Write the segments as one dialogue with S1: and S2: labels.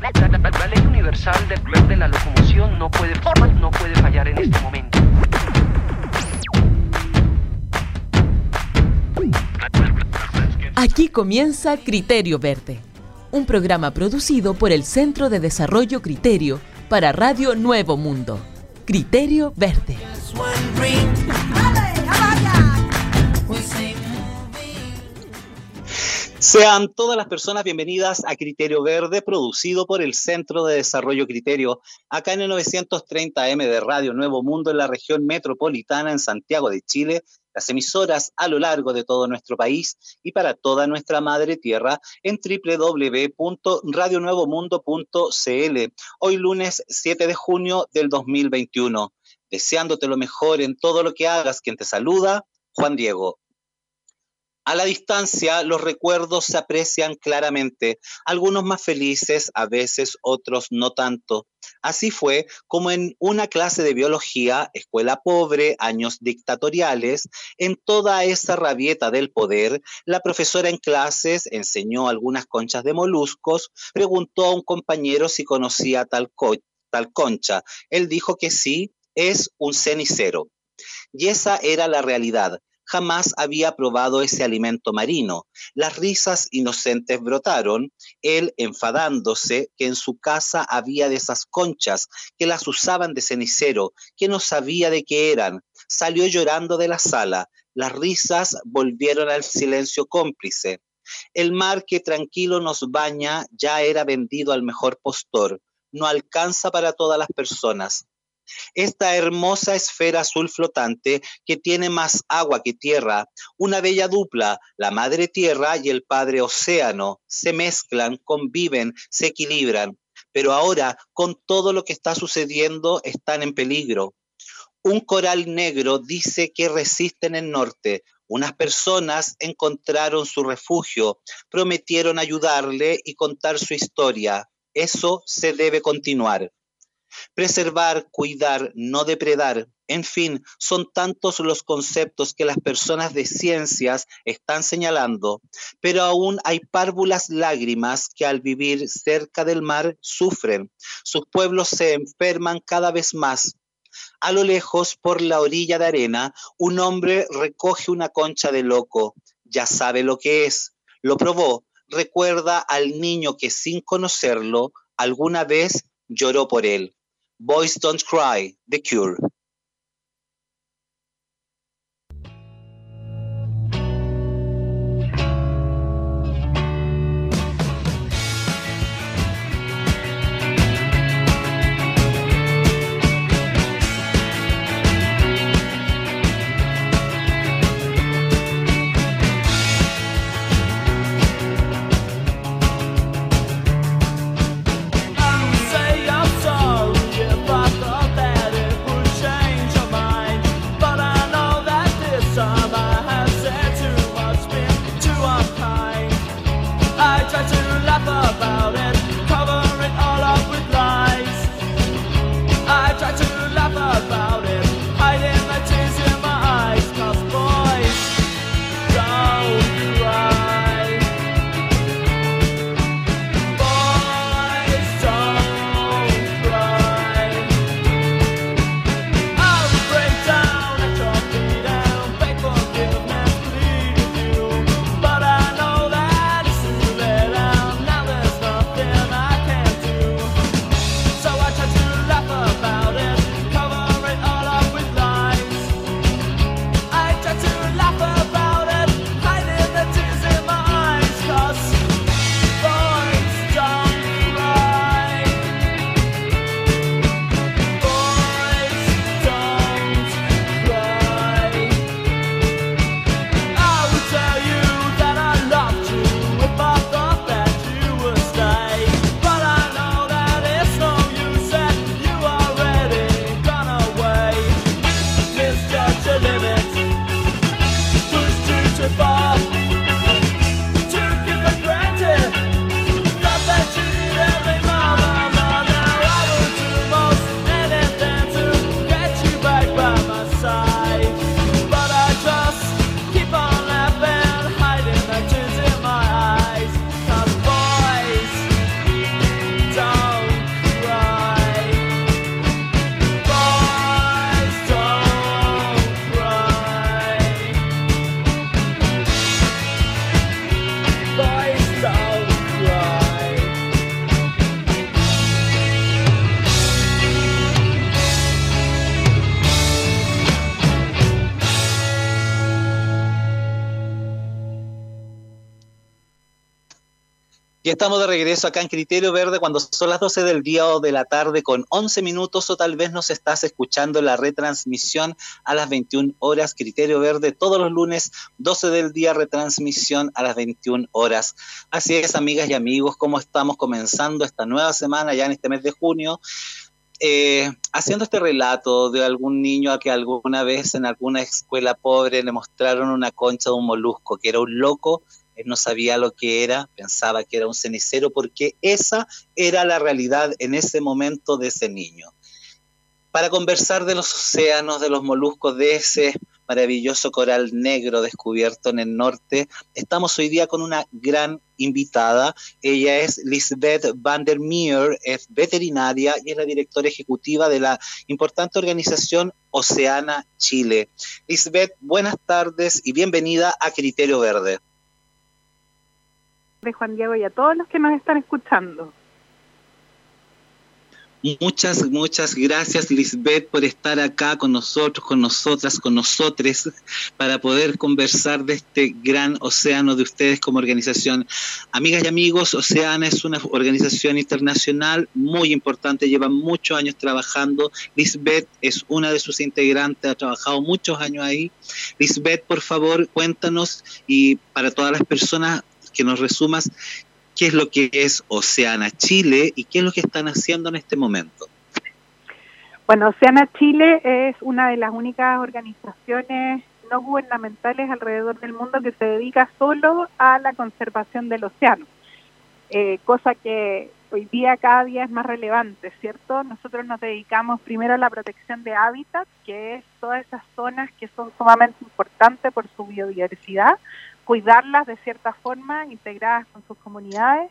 S1: La, ley universal de, la locomoción no puede, no puede fallar en este momento.
S2: Aquí comienza Criterio Verde, un programa producido por el Centro de Desarrollo Criterio para Radio Nuevo Mundo. Criterio Verde.
S3: Sean todas las personas bienvenidas a Criterio Verde, producido por el Centro de Desarrollo Criterio, acá en el 930M de Radio Nuevo Mundo, en la región metropolitana, en Santiago de Chile, las emisoras a lo largo de todo nuestro país y para toda nuestra madre tierra en www.radionuevomundo.cl. Hoy lunes 7 de junio del 2021. Deseándote lo mejor en todo lo que hagas, quien te saluda, Juan Diego. A la distancia, los recuerdos se aprecian claramente, algunos más felices, a veces otros no tanto. Así fue como en una clase de biología, escuela pobre, años dictatoriales, en toda esa rabieta del poder, la profesora en clases enseñó algunas conchas de moluscos, preguntó a un compañero si conocía tal, tal concha. Él dijo que sí, es un cenicero. Y esa era la realidad jamás había probado ese alimento marino. Las risas inocentes brotaron, él enfadándose que en su casa había de esas conchas, que las usaban de cenicero, que no sabía de qué eran. Salió llorando de la sala. Las risas volvieron al silencio cómplice. El mar que tranquilo nos baña ya era vendido al mejor postor. No alcanza para todas las personas esta hermosa esfera azul flotante que tiene más agua que tierra, una bella dupla, la madre tierra y el padre océano, se mezclan, conviven, se equilibran, pero ahora con todo lo que está sucediendo están en peligro. Un coral negro dice que resiste en el norte. Unas personas encontraron su refugio, prometieron ayudarle y contar su historia. Eso se debe continuar. Preservar, cuidar, no depredar, en fin, son tantos los conceptos que las personas de ciencias están señalando, pero aún hay párvulas lágrimas que al vivir cerca del mar sufren. Sus pueblos se enferman cada vez más. A lo lejos, por la orilla de arena, un hombre recoge una concha de loco. Ya sabe lo que es. Lo probó. Recuerda al niño que sin conocerlo alguna vez lloró por él. Boys Don't Cry, The Cure. Estamos de regreso acá en Criterio Verde cuando son las 12 del día o de la tarde con 11 minutos o tal vez nos estás escuchando la retransmisión a las 21 horas. Criterio Verde todos los lunes, 12 del día, retransmisión a las 21 horas. Así es, amigas y amigos, ¿cómo estamos comenzando esta nueva semana ya en este mes de junio? Eh, haciendo este relato de algún niño a que alguna vez en alguna escuela pobre le mostraron una concha de un molusco, que era un loco él no sabía lo que era, pensaba que era un cenicero, porque esa era la realidad en ese momento de ese niño. Para conversar de los océanos, de los moluscos, de ese maravilloso coral negro descubierto en el norte, estamos hoy día con una gran invitada. Ella es Lisbeth van der Meer, es veterinaria y es la directora ejecutiva de la importante organización Oceana Chile. Lisbeth, buenas tardes y bienvenida a Criterio Verde
S4: de Juan Diego y a todos los que nos están escuchando.
S3: Muchas, muchas gracias Lisbeth por estar acá con nosotros, con nosotras, con nosotres, para poder conversar de este gran océano de ustedes como organización. Amigas y amigos, Oceana es una organización internacional muy importante, lleva muchos años trabajando. Lisbeth es una de sus integrantes, ha trabajado muchos años ahí. Lisbeth, por favor, cuéntanos y para todas las personas que nos resumas qué es lo que es Oceana Chile y qué es lo que están haciendo en este momento.
S4: Bueno, Oceana Chile es una de las únicas organizaciones no gubernamentales alrededor del mundo que se dedica solo a la conservación del océano, eh, cosa que hoy día cada día es más relevante, ¿cierto? Nosotros nos dedicamos primero a la protección de hábitat, que es todas esas zonas que son sumamente importantes por su biodiversidad, cuidarlas de cierta forma, integradas con sus comunidades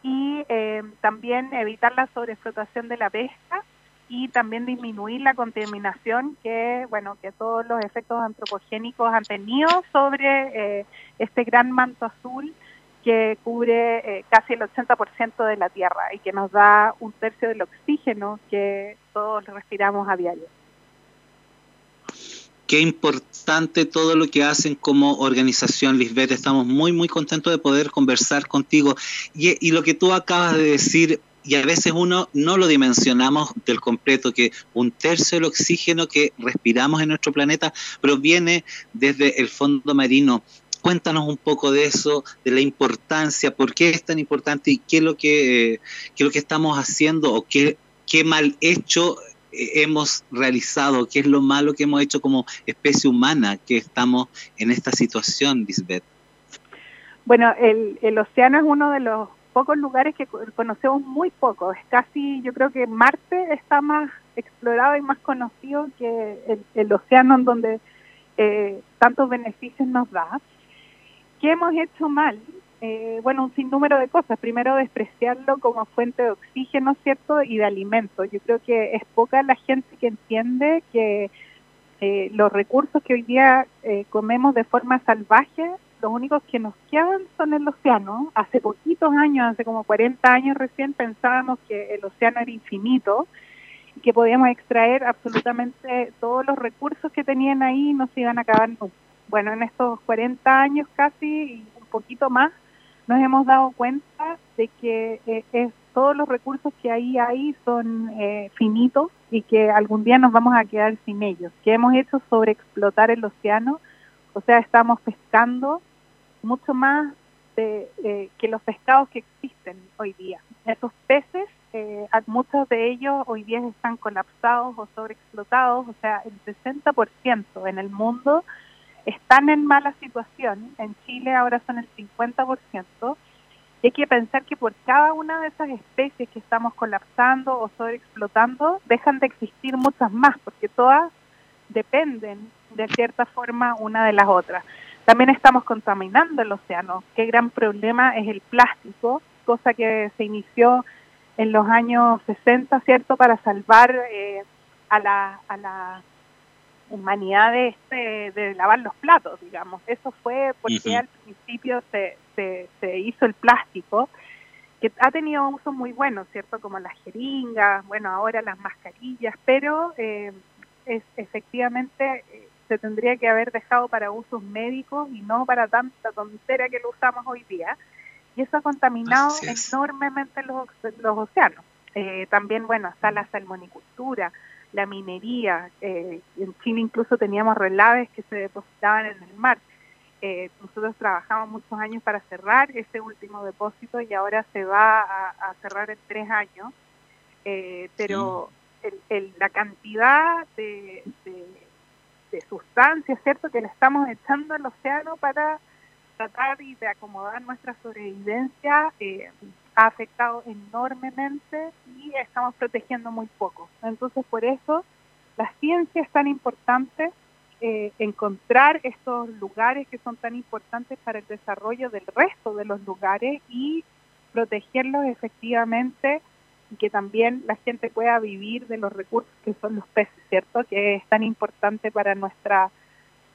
S4: y eh, también evitar la sobreexplotación de la pesca y también disminuir la contaminación que bueno que todos los efectos antropogénicos han tenido sobre eh, este gran manto azul que cubre eh, casi el 80% de la Tierra y que nos da un tercio del oxígeno que todos respiramos a diario
S3: qué importante todo lo que hacen como organización, Lisbeth. Estamos muy, muy contentos de poder conversar contigo. Y, lo que tú acabas de decir, y a veces uno no lo dimensionamos del completo, que un tercio del oxígeno que respiramos en nuestro planeta proviene desde el fondo marino. Cuéntanos un poco de eso, de la importancia, por qué es tan importante y qué es lo que, qué es lo que estamos haciendo o qué, qué mal hecho hemos realizado, qué es lo malo que hemos hecho como especie humana que estamos en esta situación, Lisbeth.
S4: Bueno, el, el océano es uno de los pocos lugares que conocemos muy poco. Es casi, yo creo que Marte está más explorado y más conocido que el, el océano en donde eh, tantos beneficios nos da. ¿Qué hemos hecho mal? Eh, bueno, un sinnúmero de cosas. Primero, despreciarlo como fuente de oxígeno, ¿cierto? Y de alimento. Yo creo que es poca la gente que entiende que eh, los recursos que hoy día eh, comemos de forma salvaje, los únicos que nos quedan son el océano. Hace poquitos años, hace como 40 años recién, pensábamos que el océano era infinito y que podíamos extraer absolutamente todos los recursos que tenían ahí y no se iban a acabar. Bueno, en estos 40 años casi y un poquito más, nos hemos dado cuenta de que eh, todos los recursos que ahí hay son eh, finitos y que algún día nos vamos a quedar sin ellos. ¿Qué hemos hecho sobre explotar el océano? O sea, estamos pescando mucho más de, eh, que los pescados que existen hoy día. Esos peces, muchos de ellos hoy día están colapsados o sobreexplotados, o sea, el 60% en el mundo están en mala situación. En Chile ahora son el 50%. Y hay que pensar que por cada una de esas especies que estamos colapsando o sobreexplotando, dejan de existir muchas más, porque todas dependen de cierta forma una de las otras. También estamos contaminando el océano. Qué gran problema es el plástico, cosa que se inició en los años 60, ¿cierto?, para salvar eh, a, la, a la humanidad de, este, de lavar los platos, digamos. Eso fue porque al principio se, se, hizo el plástico, que ha tenido usos muy buenos, ¿cierto? Como las jeringas, bueno, ahora las mascarillas, pero eh, es, efectivamente eh, se tendría que haber dejado para usos médicos y no para tanta tontera que lo usamos hoy día. y eso ha contaminado enormemente los, los océanos. Eh, también, bueno, está la salmonicultura, la minería. Eh, en Chile incluso teníamos relaves que se depositaban en el mar. Eh, nosotros trabajamos muchos años para cerrar ese último depósito y ahora se va a, cerrar en tres años. pero la cantidad de, de, sustancias, ¿cierto?, que le estamos echando al océano para tratar y de acomodar nuestra sobrevivencia eh, ha afectado enormemente y estamos protegiendo muy poco. Entonces, por eso la ciencia es tan importante, eh, encontrar estos lugares que son tan importantes para el desarrollo del resto de los lugares y protegerlos efectivamente y que también la gente pueda vivir de los recursos que son los peces, ¿cierto? Que es tan importante para nuestra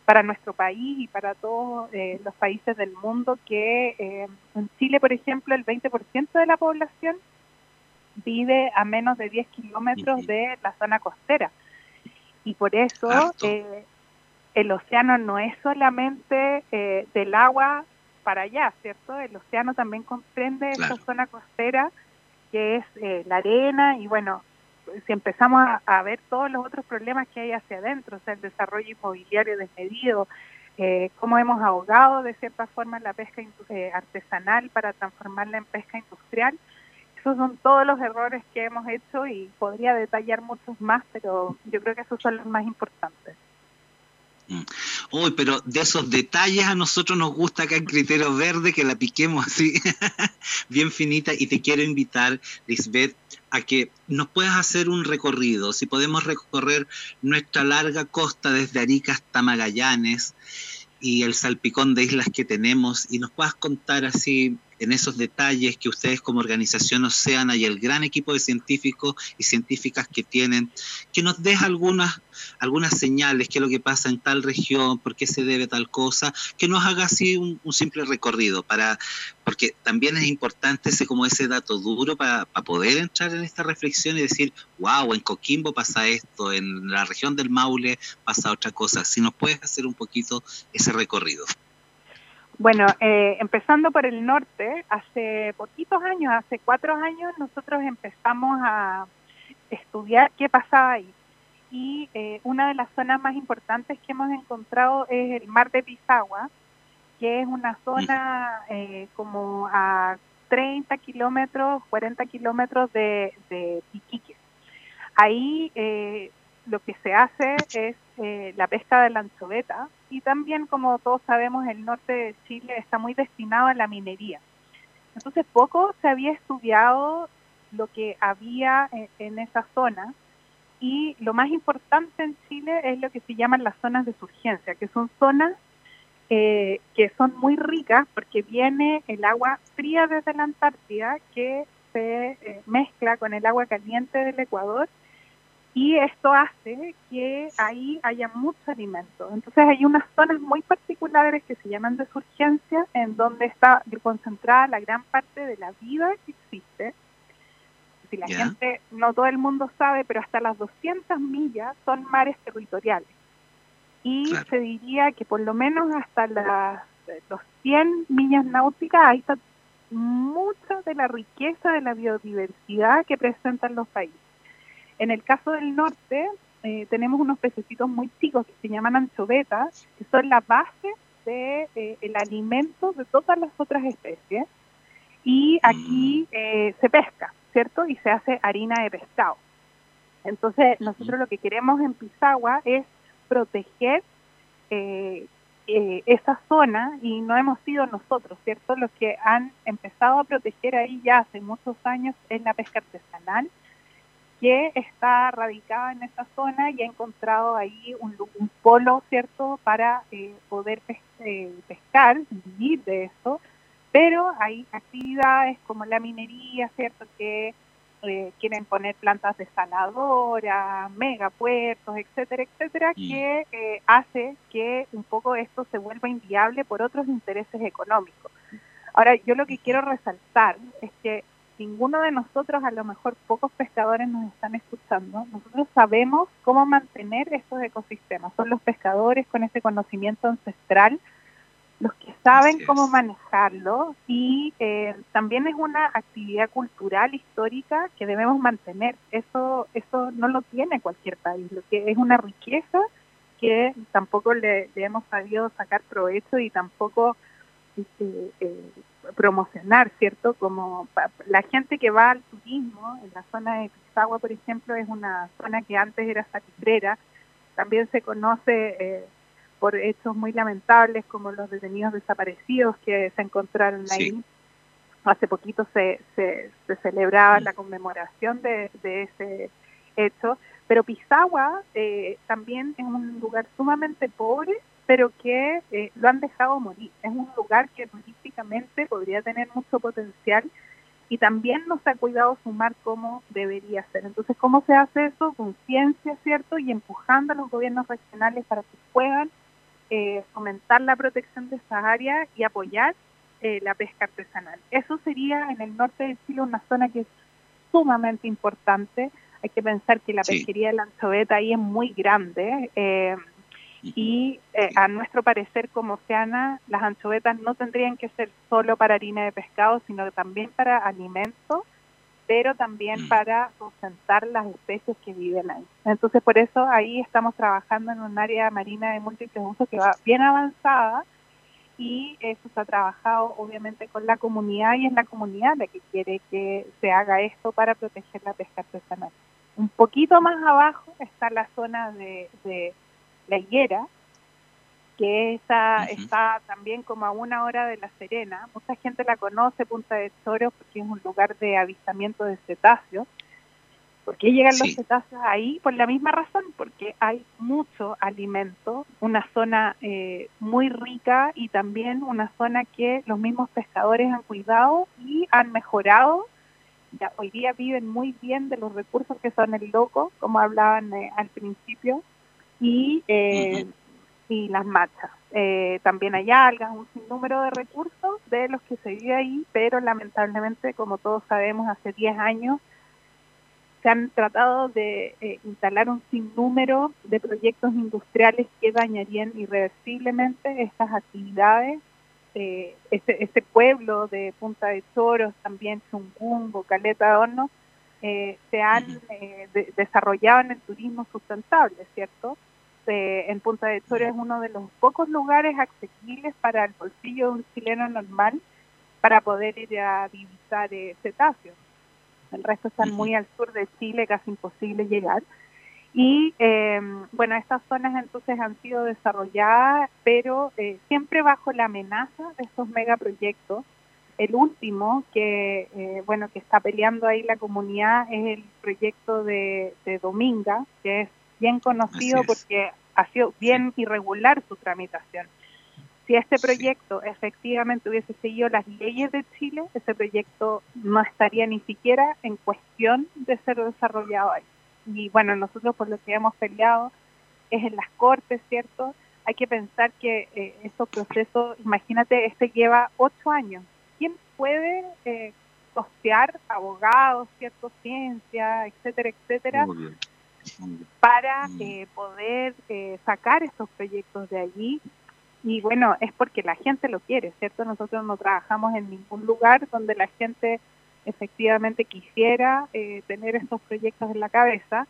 S4: para nuestro país y para todos eh, los países del mundo que eh, en Chile, por ejemplo, el 20% de la población vive a menos de 10 kilómetros de la zona costera. Y por eso eh, el océano no es solamente del agua para allá, ¿cierto? El océano también comprende esa zona costera que es la arena y bueno, si empezamos a, ver todos los otros problemas que hay hacia adentro, o sea, el desarrollo inmobiliario desmedido, eh, cómo hemos ahogado de cierta forma la pesca eh, artesanal para transformarla en pesca industrial. Esos son todos los errores que hemos hecho y podría detallar muchos más, pero yo creo que esos son los más importantes.
S3: Mm. Uy, pero de esos detalles a nosotros nos gusta acá en Criterio Verde que la piquemos así, bien finita. Y te quiero invitar, Lisbeth, a que nos puedas hacer un recorrido. Si podemos recorrer nuestra larga costa desde Arica hasta Magallanes y el salpicón de islas que tenemos y nos puedas contar así en esos detalles que ustedes como organización Oceana y el gran equipo de científicos y científicas que tienen, que nos des algunas, algunas señales, qué es lo que pasa en tal región, por qué se debe tal cosa, que nos haga así un, simple recorrido, para, porque también es importante ese como ese dato duro para, para poder entrar en esta reflexión y decir, wow, en Coquimbo pasa esto, en la región del Maule pasa otra cosa. Si nos puedes hacer un poquito ese recorrido.
S4: Bueno, eh, empezando por el norte, hace poquitos años, hace cuatro años, nosotros empezamos a estudiar qué pasaba ahí. Y eh, una de las zonas más importantes que hemos encontrado es el mar de Pisagua, que es una zona eh, como a 30 kilómetros, 40 kilómetros de, de Iquique. Ahí lo que se hace es eh, la pesca de la anchoveta y también, como todos sabemos, el norte de Chile está muy destinado a la minería. Entonces, poco se había estudiado lo que había en, esa zona y lo más importante en Chile es lo que se llaman las zonas de surgencia, que son zonas eh, que son muy ricas porque viene el agua fría desde la Antártida que se eh, mezcla con el agua caliente del Ecuador y esto hace que ahí haya mucho alimento. Entonces hay unas zonas muy particulares que se llaman de surgencia, en donde está concentrada la gran parte de la vida que existe. Si la gente, no todo el mundo sabe, pero hasta las 200 millas son mares territoriales. Y se diría que por lo menos hasta las los 100 millas náuticas ahí está mucha de la riqueza de la biodiversidad que presentan los países. En el caso del norte, eh, tenemos unos pececitos muy chicos que se llaman anchovetas, que son la base del de, eh, alimento de todas las otras especies. Y aquí mm. eh, se pesca, ¿cierto? Y se hace harina de pescado. Entonces, nosotros lo que queremos en Pisagua es proteger esa zona y no hemos sido nosotros, ¿cierto? Los que han empezado a proteger ahí ya hace muchos años es la pesca artesanal que está radicada en esa zona y ha encontrado ahí un, polo, ¿cierto?, para eh, poder eh, pescar, vivir de eso, pero hay actividades como la minería, ¿cierto?, que eh, quieren poner plantas desaladoras, megapuertos, etcétera, etcétera, que hace que un poco esto se vuelva inviable por otros intereses económicos. Ahora, yo lo que quiero resaltar es que ninguno de nosotros, a lo mejor pocos pescadores nos están escuchando, nosotros sabemos cómo mantener estos ecosistemas. Son los pescadores con ese conocimiento ancestral los que saben cómo manejarlo y eh, también es una actividad cultural histórica que debemos mantener. Eso eso no lo tiene cualquier país, lo que es una riqueza que tampoco le, hemos sabido sacar provecho y tampoco eh, promocionar, ¿cierto? Como la gente que va al turismo en la zona de Pisagua, por ejemplo, es una zona que antes era salitrera, también se conoce eh, por hechos muy lamentables como los detenidos desaparecidos que se encontraron ahí. Hace poquito se, se, celebraba mm. la conmemoración de, ese hecho, pero Pisagua eh, también es un lugar sumamente pobre, pero que eh, lo han dejado morir. Es un lugar que turísticamente podría tener mucho potencial y también no se ha cuidado sumar como debería ser. Entonces, ¿cómo se hace eso? Con ciencia, ¿cierto? Y empujando a los gobiernos regionales para que puedan eh, fomentar la protección de esas áreas y apoyar eh, la pesca artesanal. Eso sería en el norte de Chile una zona que es sumamente importante. Hay que pensar que la pesquería de la anchoveta ahí es muy grande eh, y a nuestro parecer como Oceana, las anchovetas no tendrían que ser solo para harina de pescado, sino también para alimentos pero también mm. para sustentar las especies que viven ahí. Entonces, por eso ahí estamos trabajando en un área marina de múltiples usos que va bien avanzada y eso se ha trabajado obviamente con la comunidad y es la comunidad la que quiere que se haga esto para proteger la pesca artesanal. Un poquito más abajo está la zona de, de la higuera, que esa está también como a una hora de La Serena. Mucha gente la conoce, Punta de Toro, porque es un lugar de avistamiento de cetáceos. ¿Por qué llegan los cetáceos ahí? Por la misma razón, porque hay mucho alimento, una zona eh, muy rica y también una zona que los mismos pescadores han cuidado y han mejorado. Ya, hoy día viven muy bien de los recursos que son el loco, como hablaban eh, al principio, y eh, y las machas. Eh, también hay algas, un sinnúmero de recursos de los que se vive ahí, pero lamentablemente, como todos sabemos, hace 10 años se han tratado de eh, instalar un sinnúmero de proyectos industriales que dañarían irreversiblemente estas actividades. Eh, este, este, pueblo de Punta de Choros, también Chungungo, Caleta de Horno, se han desarrollado en el turismo sustentable, ¿cierto? En Punta de Toro es uno de los pocos lugares accesibles para el bolsillo de un chileno normal para poder ir a divisar eh, cetáceos. El resto están muy al sur de Chile, casi imposible llegar. Y em, bueno, estas zonas entonces han sido desarrolladas, pero eh, siempre bajo la amenaza de estos megaproyectos. El último que eh, bueno que está peleando ahí la comunidad es el proyecto de, de Dominga, que es bien conocido porque ha sido bien irregular su tramitación. Si este proyecto efectivamente hubiese seguido las leyes de Chile, ese proyecto no estaría ni siquiera en cuestión de ser desarrollado ahí. Y bueno, nosotros por lo que hemos peleado es en las cortes, ¿cierto? Hay que pensar que eh, estos procesos, imagínate, este lleva ocho años. ¿Quién puede eh, costear abogados, cierto, ciencia, etcétera, etcétera? Para mm. eh, poder eh, sacar estos proyectos de allí. Y bueno, es porque la gente lo quiere, ¿cierto? Nosotros no trabajamos en ningún lugar donde la gente efectivamente quisiera eh, tener estos proyectos en la cabeza.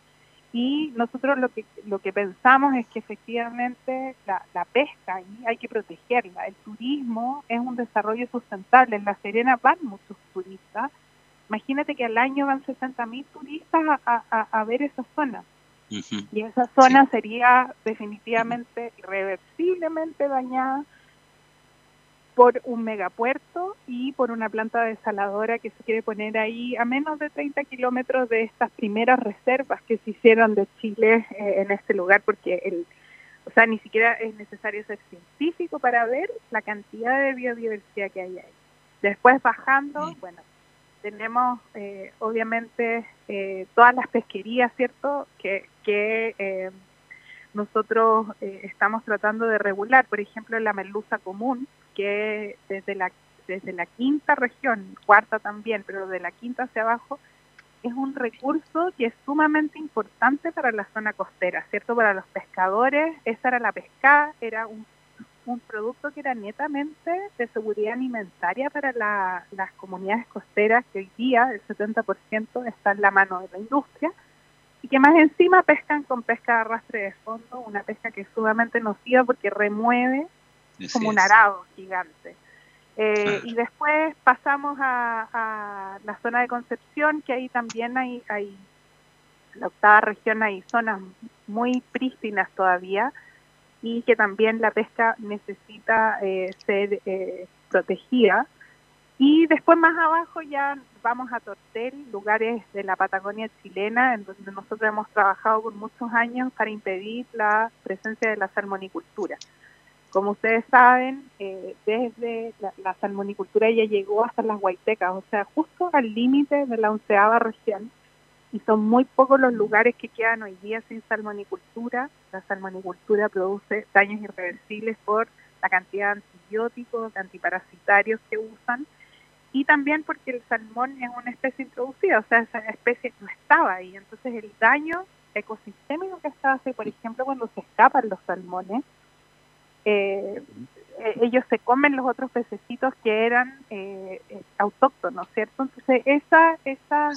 S4: Y nosotros lo que, lo que pensamos es que efectivamente la, la pesca ahí hay que protegerla. El turismo es un desarrollo sustentable. En La Serena van muchos turistas Imagínate que al año van 60.000 turistas a, ver esa zona. Y esa zona sería definitivamente, irreversiblemente dañada por un megapuerto y por una planta desaladora que se quiere poner ahí a menos de 30 kilómetros de estas primeras reservas que se hicieron de Chile eh, en este lugar, porque el, o sea, ni siquiera es necesario ser científico para ver la cantidad de biodiversidad que hay ahí. Después bajando, bueno, tenemos eh, obviamente eh, todas las pesquerías, ¿cierto? Que, que eh, nosotros estamos tratando de regular, por ejemplo, la merluza común, que desde la, desde la quinta región, cuarta también, pero de la quinta hacia abajo, es un recurso que es sumamente importante para la zona costera, ¿cierto? Para los pescadores, esa era la pesca, era un, un producto que era netamente de seguridad alimentaria para las comunidades costeras que hoy día el 70% está en la mano de la industria y que más encima pescan con pesca de arrastre de fondo, una pesca que es sumamente nociva porque remueve como un arado gigante. Eh, y después pasamos a, la zona de Concepción, que ahí también hay, hay la octava región, hay zonas muy prístinas todavía y que también la pesca necesita eh, ser eh, protegida. Y después más abajo ya vamos a Tortel, lugares de la Patagonia chilena, en donde nosotros hemos trabajado por muchos años para impedir la presencia de la salmonicultura. Como ustedes saben, eh, desde la, salmonicultura ya llegó hasta las Huaytecas, o sea, justo al límite de la onceava región, y son muy pocos los lugares que quedan hoy día sin salmonicultura. La salmonicultura produce daños irreversibles por la cantidad de antibióticos, antiparasitarios que usan, y también porque el salmón es una especie introducida, o sea, esa especie no estaba ahí. Entonces el daño ecosistémico que se hace, por ejemplo, cuando se escapan los salmones, eh, eh, ellos se comen los otros pececitos que eran eh, eh, autóctonos, ¿cierto? Entonces, esa, esa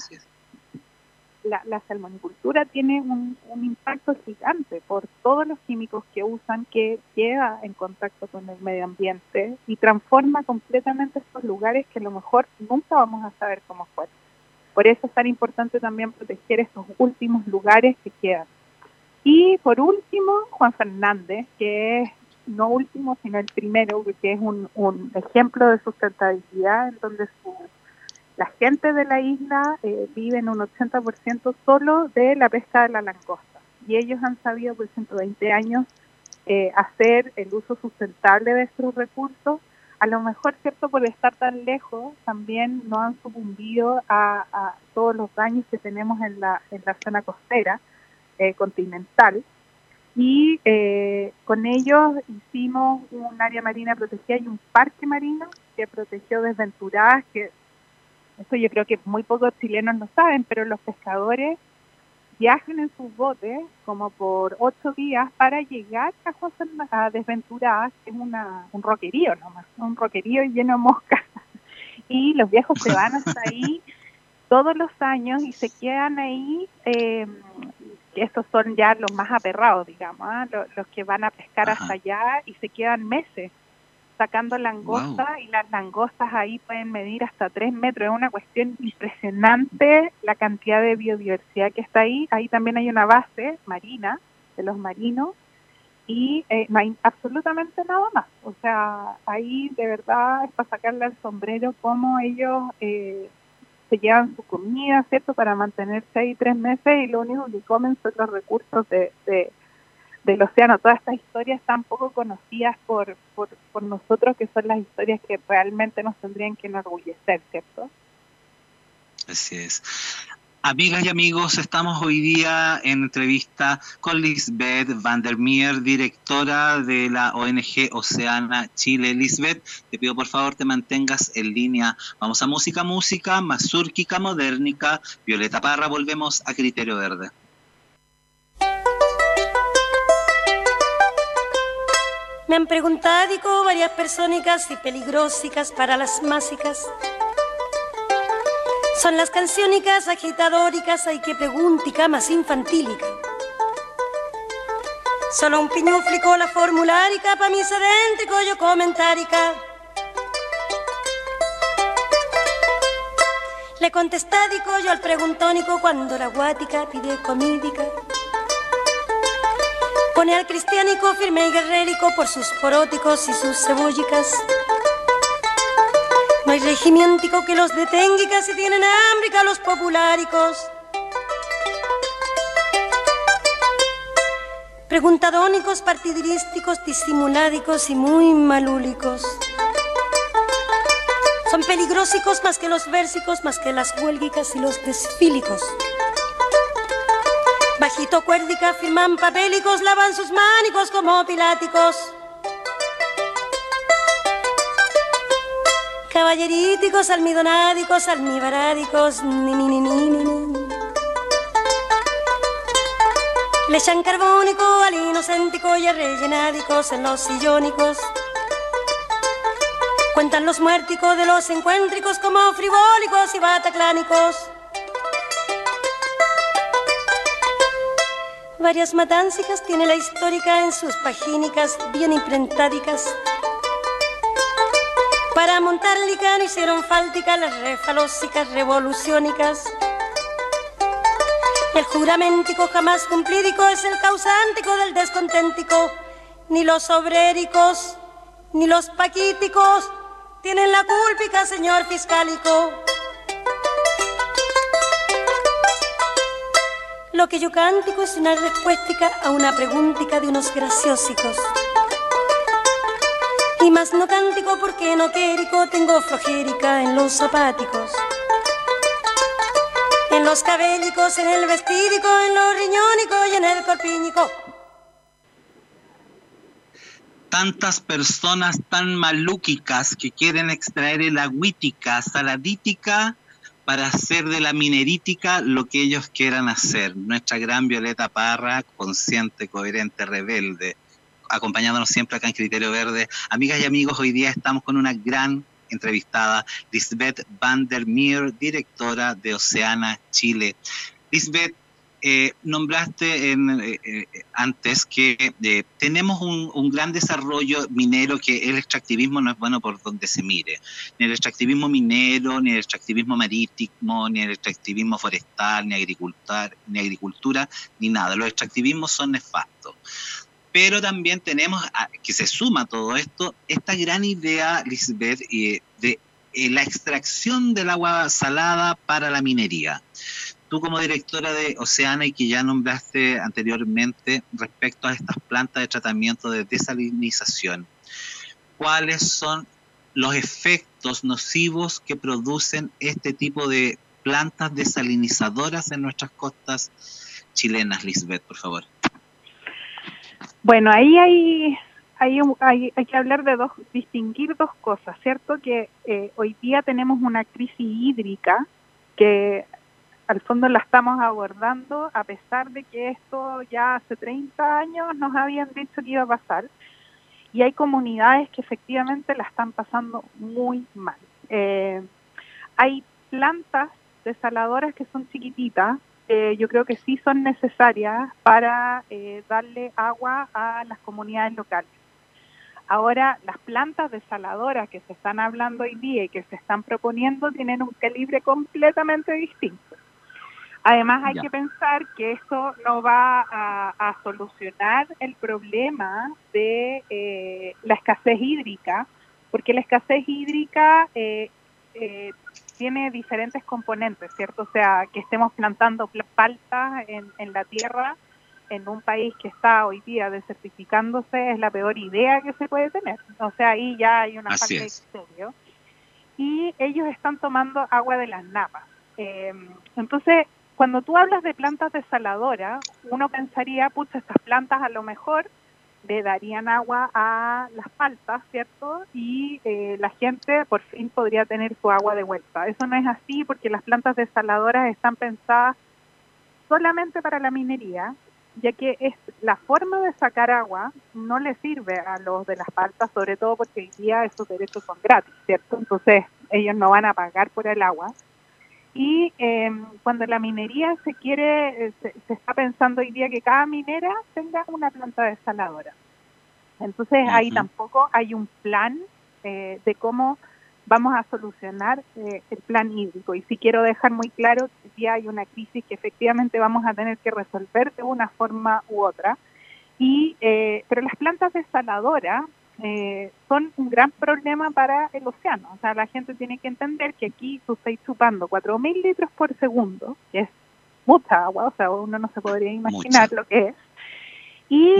S4: la, la, salmonicultura tiene un, un, impacto gigante por todos los químicos que usan, que queda en contacto con el medio ambiente y transforma completamente estos lugares que a lo mejor nunca vamos a saber cómo fueron. Por eso es tan importante también proteger estos últimos lugares que quedan. Y por último, Juan Fernández, que es no último, sino el primero, que es un, un ejemplo de sustentabilidad en donde la gente de la isla eh, vive en un 80% solo de la pesca de la langosta. Y ellos han sabido por 120 años eh, hacer el uso sustentable de estos recursos. A lo mejor, cierto, por estar tan lejos, también no han sucumbido a, a todos los daños que tenemos en la, en la zona costera eh, continental y eh, con ellos hicimos un área marina protegida y un parque marino que protegió desventuradas, que eso yo creo que muy pocos chilenos lo saben, pero los pescadores viajan en sus botes como por ocho días para llegar a, José, a Desventuradas, que es una, un roquerío nomás, un roquerío lleno de moscas. Y los viejos se van hasta ahí todos los años y se quedan ahí eh, estos son ya los más aperrados, digamos, ¿ah? los, que van a pescar hasta allá y se quedan meses sacando langosta y las langostas ahí pueden medir hasta tres metros. Es una cuestión impresionante la cantidad de biodiversidad que está ahí. Ahí también hay una base marina de los marinos y eh, no hay absolutamente nada más. O sea, ahí de verdad es para sacarle al sombrero cómo ellos eh, se llevan su comida, ¿cierto?, para mantenerse ahí tres meses y lo único que comen son los recursos de, del océano. Todas estas historias están poco conocidas por, por, por nosotros, que son las historias que realmente nos tendrían que enorgullecer, ¿cierto?
S3: Así es. Amigas y amigos, estamos hoy día en entrevista con Lisbeth Vandermeer, directora de la ONG Oceana Chile. Lisbeth, te pido por favor te mantengas en línea. Vamos a música, música, mazúrquica, modernica. Violeta Parra, volvemos a Criterio Verde.
S5: Me han preguntado varias personas y peligrosas para las másicas son las canciónicas agitadóricas, hay que preguntica más infantílica. Solo un piñuflico la formulárica, pa' mí sedéntrico yo comentárica. Le contestádico yo al preguntónico cuando la guática pide comídica. Pone al cristiánico firme y guerrérico por sus poróticos y sus cebollicas. No hay regimiento que los detenga y tienen hambre los populáricos. Preguntadónicos, partidirísticos, disimuládicos y muy malúlicos. Son peligrosicos más que los versicos, más que las huélgicas y los desfílicos. Cuérdica firman papélicos, lavan sus mánicos como piláticos. caballeríticos, almidonádicos, almibarádicos, ni ni ni ni ni ni. Le echan carbónico al inocéntico y a rellenádicos en los sillónicos. Cuentan los muérticos de los encuéntricos como frivólicos y bataclánicos. Varias matáncicas tiene la histórica en sus pagínicas bien imprentádicas. Para montar licano hicieron fáltica las refalósicas revoluciónicas. El juramentico jamás cumplídico es el causántico del desconténtico. Ni los obréricos, ni los paquíticos tienen la culpica, señor fiscalico. Lo que yo cántico es una respuesta a una preguntica de unos graciosicos. Y más no cántico porque no quérico tengo flojérica en los zapáticos. En los cabélicos, en el vestídico, en los riñónicos y en el corpínico.
S3: Tantas personas tan malúquicas que quieren extraer el agüítica, saladítica, para hacer de la minerítica lo que ellos quieran hacer. Nuestra gran Violeta Parra, consciente, coherente, rebelde, acompañándonos siempre acá en Criterio Verde. Amigas y amigos, hoy día estamos con una gran entrevistada, Lisbeth van der Meer, directora de Oceana Chile. Lisbeth, eh, nombraste eh, eh, antes que tenemos un, gran desarrollo minero que el extractivismo no es bueno por donde se mire. Ni el extractivismo minero, ni el extractivismo marítimo, ni el extractivismo forestal, ni agricultura, ni agricultura, ni nada. Los extractivismos son nefastos pero también tenemos, que se suma a todo esto, esta gran idea, Lisbeth, de la extracción del agua salada para la minería. Tú como directora de Oceana y que ya nombraste anteriormente respecto a estas plantas de tratamiento de desalinización, ¿cuáles son los efectos nocivos que producen este tipo de plantas desalinizadoras en nuestras costas chilenas, Lisbeth, por favor?
S4: Bueno, ahí hay, hay, hay, que hablar de dos, distinguir dos cosas, ¿cierto? Que eh, hoy día tenemos una crisis hídrica que al fondo la estamos abordando a pesar de que esto ya hace 30 años nos habían dicho que iba a pasar y hay comunidades que efectivamente la están pasando muy mal. Eh, hay plantas desaladoras que son chiquititas, eh, yo creo que sí son necesarias para eh, darle agua a las comunidades locales. Ahora, las plantas desaladoras que se están hablando hoy día y que se están proponiendo tienen un calibre completamente distinto. Además, hay que pensar que esto no va a, solucionar el problema de eh, la escasez hídrica, porque la escasez hídrica eh, tiene diferentes componentes, ¿cierto? O sea, que estemos plantando paltas en, en la tierra en un país que está hoy día desertificándose es la peor idea que se puede tener. O sea, ahí ya hay una falta de criterio. Y ellos están tomando agua de las napas. Eh, entonces, cuando tú hablas de plantas desaladoras, uno pensaría, pucha, estas plantas a lo mejor le darían agua a las paltas, ¿cierto? Y eh, la gente por fin podría tener su agua de vuelta. Eso no es así porque las plantas desaladoras están pensadas solamente para la minería, ya que es la forma de sacar agua no le sirve a los de las paltas, sobre todo porque hoy día esos derechos son gratis, ¿cierto? Entonces ellos no van a pagar por el agua. Y eh, cuando la minería se quiere, eh, se, está pensando hoy día que cada minera tenga una planta desaladora. Entonces ahí tampoco hay un plan eh, de cómo vamos a solucionar el plan hídrico. Y sí quiero dejar muy claro que sí hay una crisis que efectivamente vamos a tener que resolver de una forma u otra. Y, pero las plantas desaladoras eh, son un gran problema para el océano. O sea, la gente tiene que entender que aquí tú estás chupando 4.000 litros por segundo, que es mucha agua, o sea, uno no se podría imaginar lo que es. Y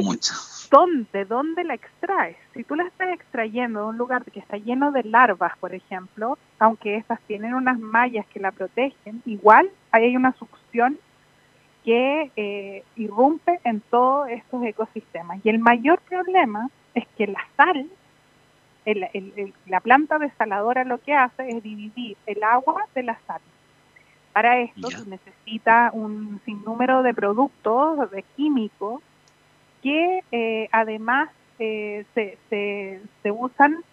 S4: ¿dónde, dónde la extraes? Si tú la estás extrayendo de un lugar que está lleno de larvas, por ejemplo, aunque estas tienen unas mallas que la protegen, igual hay una succión que eh, irrumpe en todos estos ecosistemas. Y el mayor problema es que la sal, la planta desaladora lo que hace es dividir el agua de la sal. Para esto se necesita un sinnúmero de productos, de químicos, que eh, además eh, se, se, usan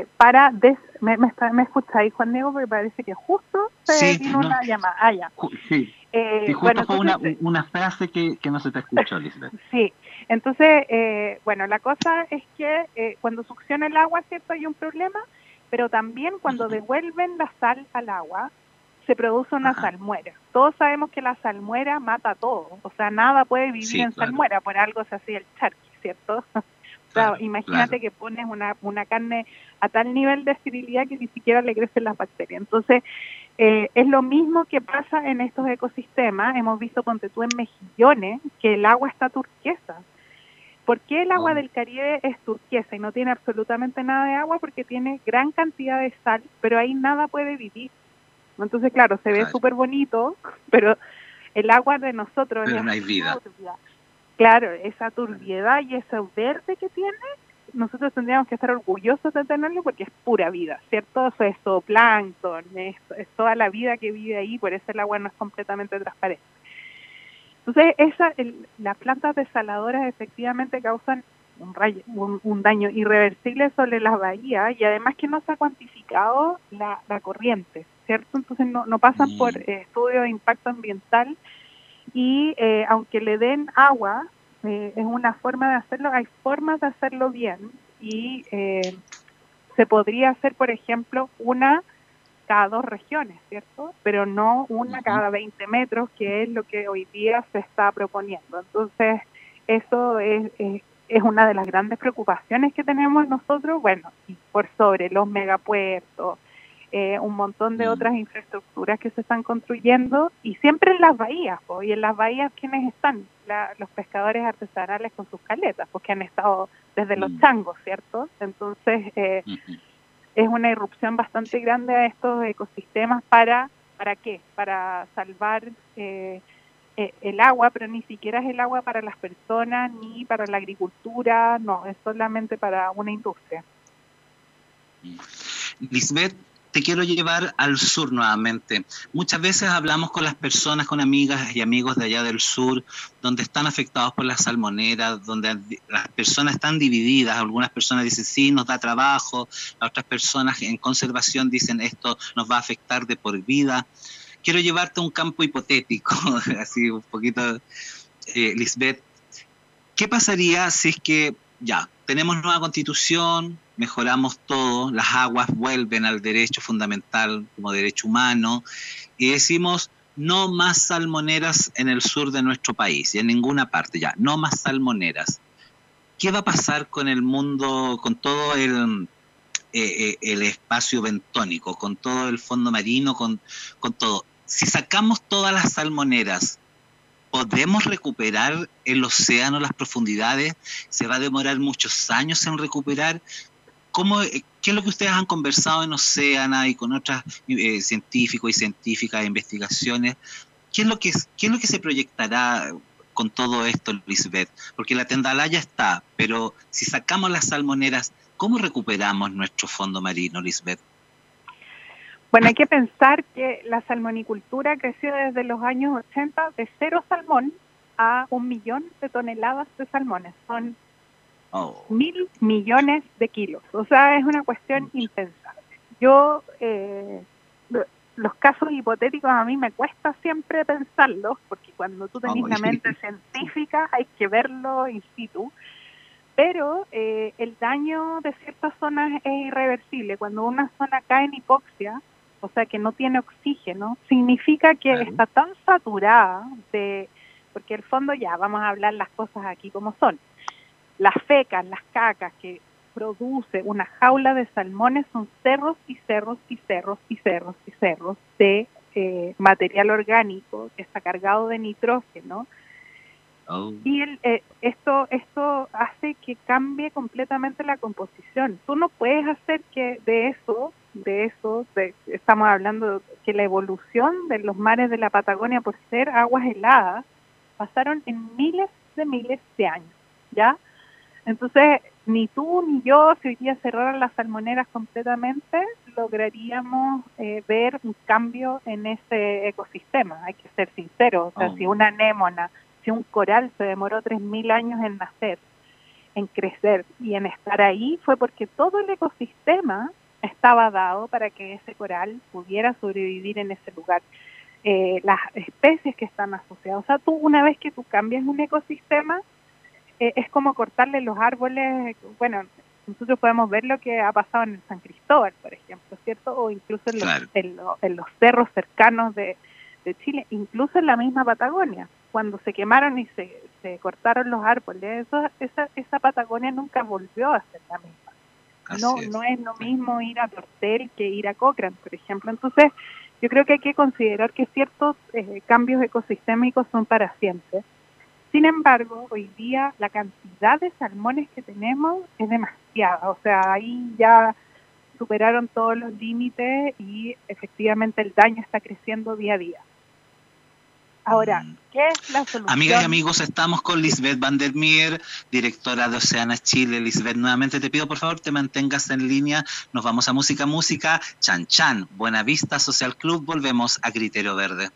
S4: eh, para des me, me, está, me escucháis Juan Diego porque parece que justo se
S3: Sí,
S4: vino
S3: no.
S4: una llamada ah ya
S3: Sí,
S4: Eh,
S3: sí, justo
S4: bueno,
S3: fue una,
S4: entonces,
S3: una frase que, que no se te escuchó, Lisbeth.
S4: Sí, entonces, eh, bueno, la cosa es que eh, cuando succiona el agua, ¿cierto? Hay un problema, pero también cuando devuelven la sal al agua, se produce una
S3: Ajá.
S4: salmuera. Todos sabemos que la salmuera mata todo, o sea, nada puede vivir
S3: Sí,
S4: en
S3: claro.
S4: salmuera, por algo se hacía el charqui, ¿cierto?
S3: Claro,
S4: imagínate
S3: claro.
S4: que pones una, una carne a tal nivel de esterilidad que ni siquiera le crecen las bacterias. Entonces, eh, es lo mismo que pasa en estos ecosistemas. Hemos visto, ponte tú, en mejillones, que el agua está turquesa. ¿Por qué el agua del Caribe es turquesa y no tiene absolutamente nada de agua? Porque tiene gran cantidad de sal, pero ahí nada puede vivir. Entonces, claro, se ve súper bonito, pero el agua de nosotros
S3: Pero
S4: es
S3: no hay vida.
S4: turbia. Claro, esa turbiedad y ese verde que tiene, nosotros tendríamos que estar orgullosos de tenerlo porque es pura vida, ¿cierto? Eso es zooplancton, es, es toda la vida que vive ahí, por eso el agua no es completamente transparente. Entonces, esa, el- las plantas desaladoras efectivamente causan un, rayo- un, un daño irreversible sobre las bahías y además que no se ha cuantificado la, la corriente, ¿cierto? Entonces no, no pasan por eh, estudio de impacto ambiental y eh, aunque le den agua, eh, es una forma de hacerlo, hay formas de hacerlo bien y eh, se podría hacer, por ejemplo, una cada dos regiones, ¿cierto? Pero no una cada 20 metros, que es lo que hoy día se está proponiendo. Entonces, eso es, es, es una de las grandes preocupaciones que tenemos nosotros, bueno, y por sobre los megapuertos, eh, un montón de
S3: Mm.
S4: otras infraestructuras que se están construyendo y siempre en las bahías, po, y en las bahías ¿quiénes están? La- los pescadores artesanales con sus caletas, porque han estado desde los
S3: Mm.
S4: changos, ¿cierto? Entonces, eh, es una irrupción bastante grande a estos ecosistemas para para qué para salvar eh, eh, el agua pero ni siquiera es el agua para las personas ni para la agricultura no es solamente para una industria
S3: Lisbeth, te quiero llevar al sur nuevamente. Muchas veces hablamos con las personas, con amigas y amigos de allá del sur, donde están afectados por la salmonera, donde las personas están divididas. Algunas personas dicen sí, nos da trabajo, las otras personas en conservación dicen esto nos va a afectar de por vida. Quiero llevarte a un campo hipotético, así un poquito, eh, Lisbeth. ¿Qué pasaría si es que ya tenemos nueva constitución, mejoramos todo, las aguas vuelven al derecho fundamental como derecho humano y decimos no más salmoneras en el sur de nuestro país y en ninguna parte ya, no más salmoneras. ¿Qué va a pasar con el mundo, con todo el, eh, eh, espacio bentónico, con todo el fondo marino, con, con todo? Si sacamos todas las salmoneras, ¿podemos recuperar el océano, las profundidades? ¿Se va a demorar muchos años en recuperar? ¿Cómo, eh, ¿Qué es lo que ustedes han conversado en Océana y con otras eh, científicos y científicas de investigaciones? ¿Qué es, lo que, ¿Qué es lo que se proyectará con todo esto, Lisbeth? Porque la tendalaya está, pero si sacamos las salmoneras, ¿cómo recuperamos nuestro fondo marino, Lisbeth?
S4: Bueno hay que pensar que la salmonicultura creció desde los años 80 de cero salmón a un millón de toneladas de salmones son
S3: Oh,
S4: mil millones de kilos. O sea, es una cuestión impensable. Yo, eh, lo- los casos hipotéticos a mí me cuesta siempre pensarlos, porque cuando tú tenés
S3: Oh,
S4: la
S3: sí.
S4: mente científica hay que verlo in situ. Pero eh, el daño de ciertas zonas es irreversible. Cuando una zona cae en hipoxia, o sea que no tiene oxígeno, significa que
S3: Claro.
S4: está tan saturada de, porque el fondo ya, vamos a hablar las cosas aquí como son las fecas, las cacas que produce una jaula de salmones son cerros y cerros y cerros y cerros y cerros de eh, material orgánico que está cargado de nitrógeno
S3: oh,
S4: y el, eh, esto esto hace que cambie completamente la composición. Tú no puedes hacer que de eso, de eso, de- estamos hablando que la evolución de los mares de la Patagonia por ser aguas heladas pasaron en miles de miles de años, ¿ya? Entonces, ni tú ni yo, si hoy día cerraran las salmoneras completamente, lograríamos eh, ver un cambio en ese ecosistema. Hay que ser sinceros. O sea,
S3: Oh.
S4: si una anémona, si un coral se demoró 3.000 años en nacer, en crecer y en estar ahí fue porque todo el ecosistema estaba dado para que ese coral pudiera sobrevivir en ese lugar. Eh, las especies que están asociadas. O sea, tú una vez que tú cambias un ecosistema, eh, es como cortarle los árboles, bueno, nosotros podemos ver lo que ha pasado en el San Cristóbal, por ejemplo, ¿cierto? O incluso en los, en los, cerros cercanos de, Chile, incluso en la misma Patagonia, cuando se quemaron y se, se cortaron los árboles, eso, esa, esa Patagonia nunca volvió a ser la misma no, es. no es lo mismo ir a Tortel que ir a Cochrane, por ejemplo. Entonces, yo creo que hay que considerar que ciertos eh, cambios ecosistémicos son para siempre. Sin embargo, hoy día la cantidad de salmones que tenemos es demasiada. O sea, ahí ya superaron todos los límites y efectivamente el daño está creciendo día a día. Ahora, mm. ¿qué es la solución?
S6: Amigas y amigos, estamos con Lisbeth Van der Meer, directora de Oceana Chile. Lisbeth, nuevamente te pido por favor te mantengas en línea. Nos vamos a música, música. Chan Chan, Buena Vista Social Club. Volvemos a Criterio Verde.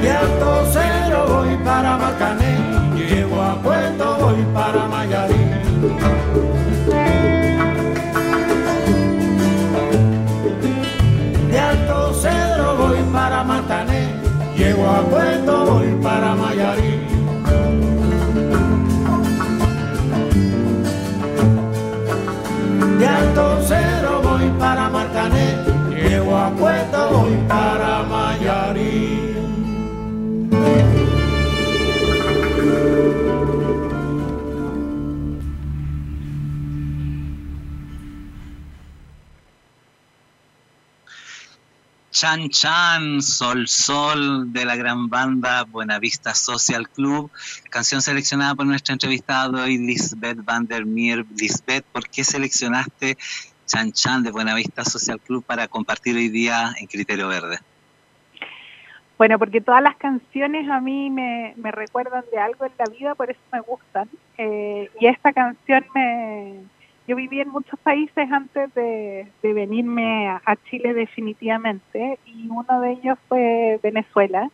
S7: Cambiando cero voy para Macané, llego a Puerto, voy para Mayarín. De Alto Cedro voy para Matané, llego a Puerto, voy para Mayarín. De Alto
S3: Chan Chan, Sol Sol de la gran banda Buenavista Social Club, canción seleccionada por nuestra entrevistada hoy Lisbeth Van der Meer. Lisbeth, ¿por qué seleccionaste Chan Chan de Buenavista Social Club para compartir hoy día en Criterio Verde?
S4: Bueno, porque todas las canciones a mí me, me recuerdan de algo en la vida, por eso me gustan. Eh, y esta canción me, yo viví en muchos países antes de, venirme a, Chile definitivamente y uno de ellos fue Venezuela.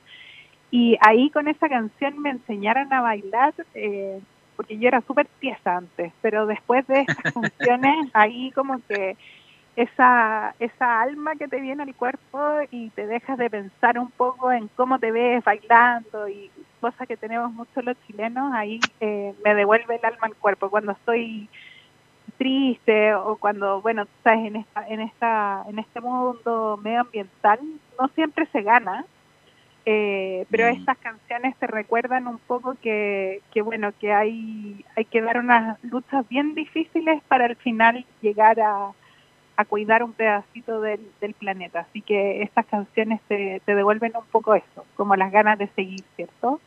S4: Y ahí con esa canción me enseñaron a bailar, eh, porque yo era súper tiesa antes, pero después de estas canciones, ahí como que esa, esa alma que te viene al cuerpo y te dejas de pensar un poco en cómo te ves bailando y cosas que tenemos muchos los chilenos, ahí eh, me devuelve el alma al cuerpo. Cuando estoy triste o cuando, bueno, sabes, en, esta, en, esta, en este mundo medioambiental no siempre se gana, eh, pero mm. estas canciones te recuerdan un poco que, que, bueno, que hay, hay que dar unas luchas bien difíciles para al final llegar a, a cuidar un pedacito del, del planeta. Así que estas canciones te, te devuelven un poco eso, como las ganas de seguir, ¿cierto?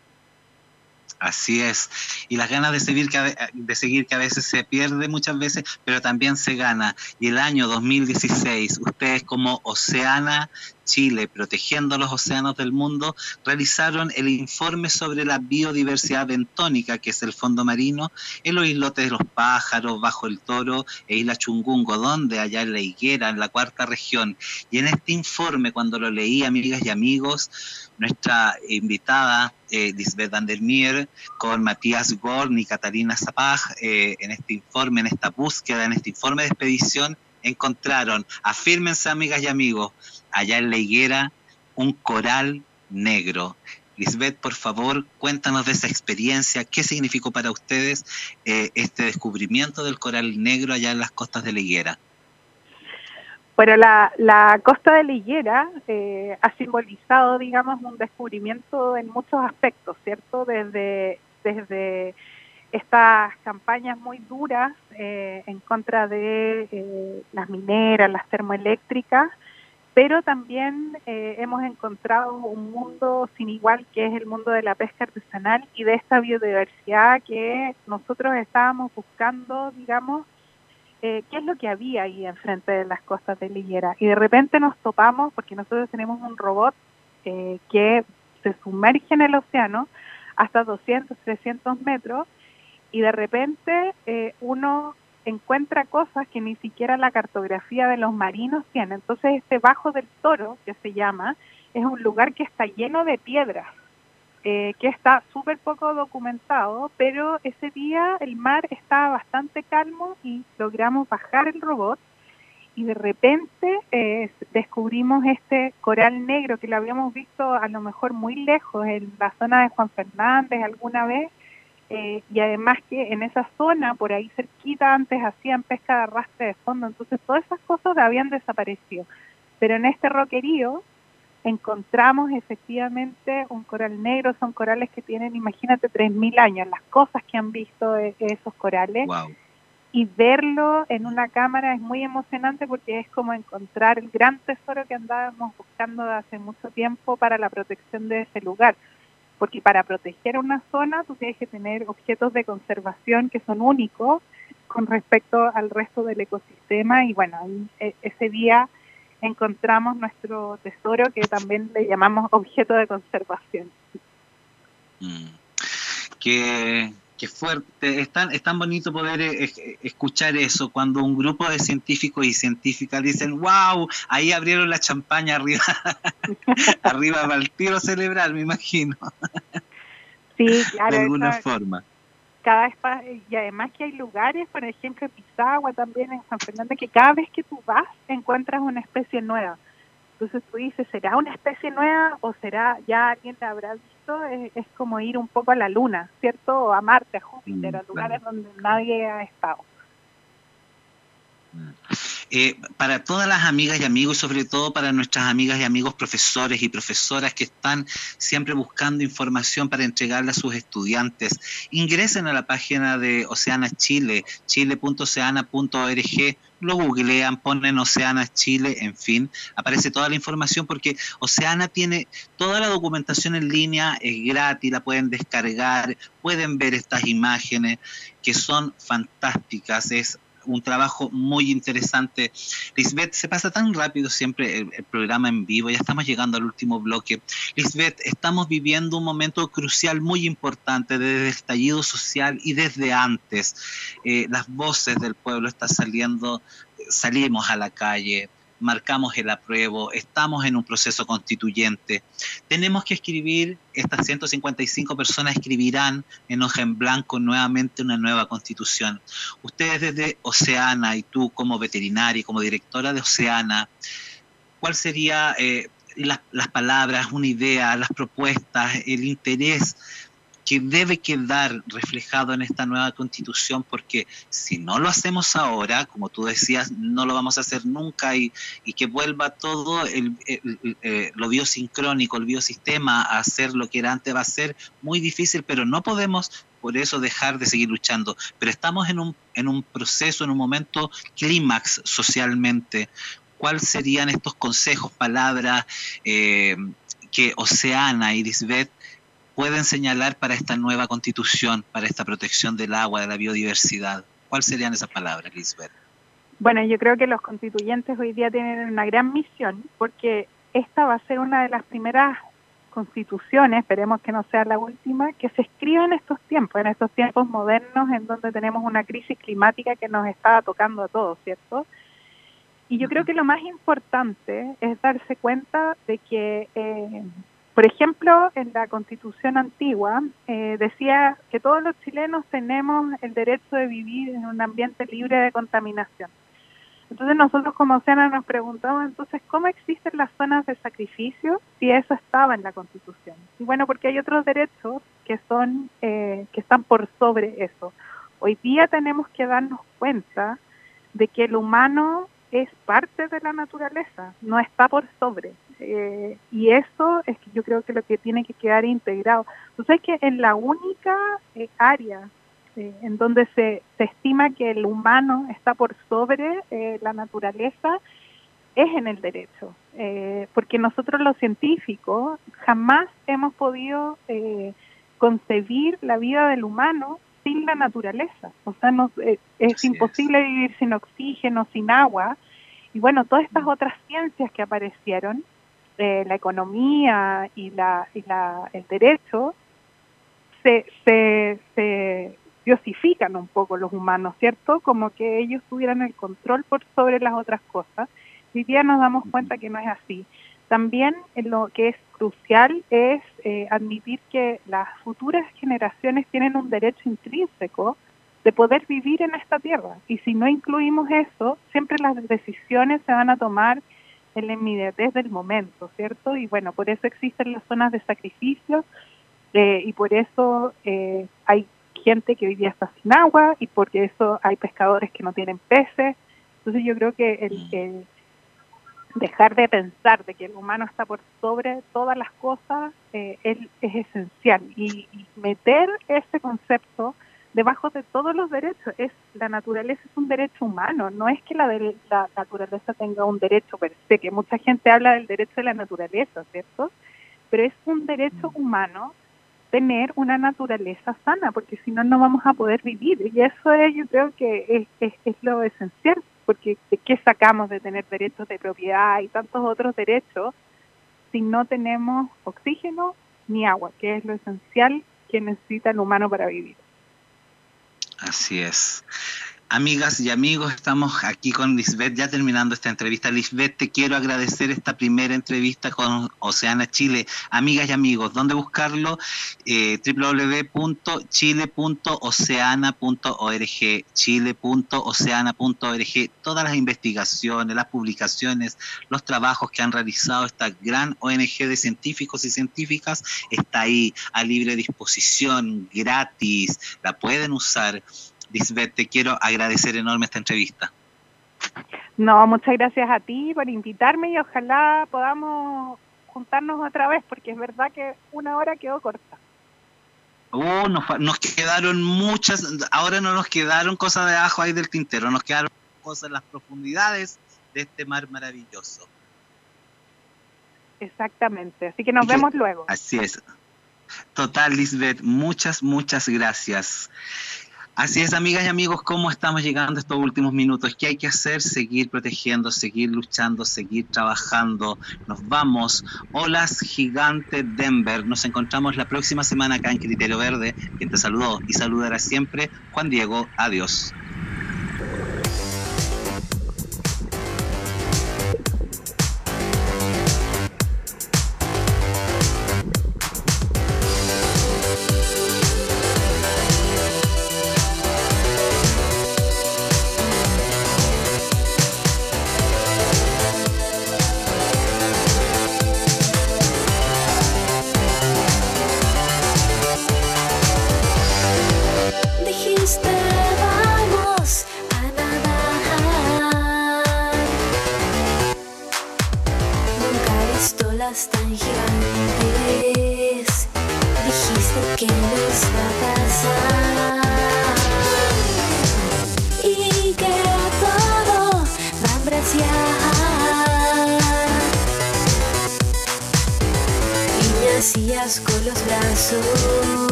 S3: Así es. Y las ganas de seguir, que de seguir que a veces se pierde muchas veces, pero también se gana. Y el año 2016, ustedes como Oceana Chile, protegiendo los océanos del mundo, realizaron el informe sobre la biodiversidad bentónica, que es el fondo marino, en los islotes de los pájaros, bajo el toro e isla Chungungo, donde allá en la higuera, en la cuarta región. Y en este informe, cuando lo leí, amigas y amigos, nuestra invitada eh, Lisbeth Van der Meer, con Matías Gorn y Catalina Zapag, eh, en este informe, en esta búsqueda, en este informe de expedición, encontraron, afírmense amigas y amigos, allá en la higuera, un coral negro. Lisbeth, por favor, cuéntanos de esa experiencia, qué significó para ustedes eh, este descubrimiento del coral negro allá en las costas de la higuera.
S4: Bueno, la, la costa de la higuera eh, ha simbolizado, digamos, un descubrimiento en muchos aspectos, ¿cierto? Desde, desde estas campañas muy duras eh, en contra de eh, las mineras, las termoeléctricas, pero también eh, hemos encontrado un mundo sin igual que es el mundo de la pesca artesanal y de esta biodiversidad que nosotros estábamos buscando, digamos, qué es lo que había ahí enfrente de las costas de Liguera. Y de repente nos topamos, porque nosotros tenemos un robot que se sumerge en el océano hasta 200, 300 metros y de repente eh, uno encuentra cosas que ni siquiera la cartografía de los marinos tiene. Entonces este Bajo del Toro, que se llama, es un lugar que está lleno de piedras, eh, que está súper poco documentado, pero ese día el mar estaba bastante calmo y logramos bajar el robot y de repente eh, descubrimos este coral negro que lo habíamos visto a lo mejor muy lejos en la zona de Juan Fernández alguna vez eh, y además que en esa zona, por ahí cerquita, antes hacían pesca de arrastre de fondo, entonces todas esas cosas habían desaparecido. Pero en este roquerío encontramos efectivamente un coral negro, son corales que tienen, imagínate, 3.000 años, las cosas que han visto de esos corales. Y verlo en una cámara es muy emocionante porque es como encontrar el gran tesoro que andábamos buscando hace mucho tiempo para la protección de ese lugar. Porque para proteger una zona tú tienes que tener objetos de conservación que son únicos con respecto al resto del ecosistema. Y bueno, e, ese día encontramos nuestro tesoro que también le llamamos objeto de conservación.
S3: Mm. Qué fuerte, es tan, es tan bonito poder eh, escuchar eso cuando un grupo de científicos y científicas dicen, wow, ahí abrieron la champaña arriba, arriba para el tiro celebrar, me imagino.
S4: Sí, claro.
S3: de alguna forma.
S4: Cada vez, y además que hay lugares, por ejemplo, en Pisagua también, en San Fernando, que cada vez que tú vas encuentras una especie nueva. Entonces tú dices, ¿será una especie nueva o será ya alguien la habrá visto? Es, como ir un poco a la Luna, ¿cierto? O a Marte, a Júpiter, mm, a lugares donde nadie ha estado.
S3: Mm. Eh, para todas las amigas y amigos y sobre todo para nuestras amigas y amigos profesores y profesoras que están siempre buscando información para entregarle a sus estudiantes, ingresen a la página de Oceana Chile, chile.oceana.org, lo googlean, ponen Oceana Chile, en fin, aparece toda la información porque Oceana tiene toda la documentación en línea, es gratis, la pueden descargar, pueden ver estas imágenes que son fantásticas, es un trabajo muy interesante. Lisbeth, se pasa tan rápido siempre el, programa en vivo, ya estamos llegando al último bloque. Lisbeth, estamos viviendo un momento crucial muy importante desde el estallido social y desde antes. Eh, las voces del pueblo están saliendo, salimos a la calle, marcamos el apruebo, estamos en un proceso constituyente. Tenemos que escribir, estas 155 personas escribirán en hoja en blanco nuevamente una nueva constitución. Ustedes desde Oceana y tú como veterinaria y como directora de Oceana, ¿cuál sería eh, las palabras, una idea, las propuestas, el interés que debe quedar reflejado en esta nueva constitución, porque si no lo hacemos ahora, como tú decías, no lo vamos a hacer nunca y, que vuelva todo el, eh, lo biosincrónico, el biosistema a hacer lo que era antes va a ser muy difícil, pero no podemos por eso dejar de seguir luchando. Pero estamos en un, en un proceso, en un momento clímax socialmente. ¿Cuáles serían estos consejos, palabras eh, que Oceana y Lisbeth pueden señalar para esta nueva constitución, para esta protección del agua, de la biodiversidad? ¿Cuáles serían esas palabras, Lisbeth?
S4: Bueno, yo creo que los constituyentes hoy día tienen una gran misión porque esta va a ser una de las primeras constituciones, esperemos que no sea la última, que se escriba en estos tiempos, en estos tiempos modernos en donde tenemos una crisis climática que nos está tocando a todos, ¿cierto? Y yo creo que lo más importante es darse cuenta de que eh, por ejemplo, en la constitución antigua eh, decía que todos los chilenos tenemos el derecho de vivir en un ambiente libre de contaminación. Entonces nosotros como Oceana nos preguntamos entonces cómo existen las zonas de sacrificio si eso estaba en la Constitución. Y bueno, porque hay otros derechos que son eh, que están por sobre eso. Hoy día tenemos que darnos cuenta de que el humano es parte de la naturaleza, no está por sobre. Eh, y eso es que yo creo que lo que tiene que quedar integrado. Entonces es que en la única eh, área eh, en donde se, se, estima que el humano está por sobre la naturaleza es en el derecho, porque nosotros los científicos jamás hemos podido concebir la vida del humano sin la naturaleza. O sea, eh, es imposible vivir sin oxígeno, sin agua. Y bueno, todas estas mm. otras ciencias que aparecieron, eh, la economía y, la, y la, el derecho, se, se, se diosifican un poco los humanos, ¿cierto? Como que ellos tuvieran el control por sobre las otras cosas. Hoy día nos damos cuenta que no es así. También lo que es crucial es eh, admitir que las futuras generaciones tienen un derecho intrínseco de poder vivir en esta tierra. Y si no incluimos eso, siempre las decisiones se van a tomar en la inmediatez del momento, ¿cierto? Y bueno, por eso existen las zonas de sacrificio eh, y por eso eh, hay gente que hoy día está sin agua y porque eso hay pescadores que no tienen peces. Entonces yo creo que el, el dejar de pensar de que el humano está por sobre todas las cosas eh, es, esencial y, meter ese concepto debajo de todos los derechos es la naturaleza es un derecho humano no es que la, de, la naturaleza tenga un derecho per se que mucha gente habla del derecho de la naturaleza cierto pero es un derecho mm. humano tener una naturaleza sana porque si no no vamos a poder vivir y eso es yo creo que es, es lo esencial porque ¿de qué sacamos de tener derechos de propiedad y tantos otros derechos si no tenemos oxígeno ni agua, que es lo esencial que necesita el humano para vivir?
S3: Así es. Amigas y amigos, estamos aquí con Lisbeth ya terminando esta entrevista. Lisbeth, te quiero agradecer esta primera entrevista con Oceana Chile. Amigas y amigos, ¿dónde buscarlo? Eh, www.chile.oceana.org chile.oceana.org Todas las investigaciones, las publicaciones, los trabajos que han realizado esta gran ONG de científicos y científicas está ahí a libre disposición, gratis, la pueden usar Lisbeth, te quiero agradecer enorme esta entrevista.
S4: No, muchas gracias a ti por invitarme y ojalá podamos juntarnos otra vez, porque es verdad que una hora quedó corta.
S3: Oh, nos, quedaron muchas, ahora no nos quedaron cosas de abajo ahí del tintero, nos quedaron cosas en las profundidades de este mar maravilloso.
S4: Exactamente, así que nos vemos luego.
S3: Así es. Total, Lisbeth, muchas, muchas gracias. Así es, amigas y amigos, ¿cómo estamos llegando estos últimos minutos? ¿Qué hay que hacer? Seguir protegiendo, seguir luchando, seguir trabajando. Nos vamos. Olas Gigante Denver. Nos encontramos la próxima semana acá en Criterio Verde. Quien te saludó y saludará siempre, Juan Diego. Adiós.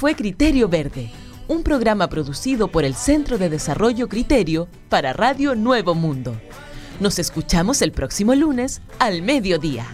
S2: Fue Criterio Verde, un programa producido por el Centro de Desarrollo Criterio para Radio Nuevo Mundo. Nos escuchamos el próximo lunes al mediodía.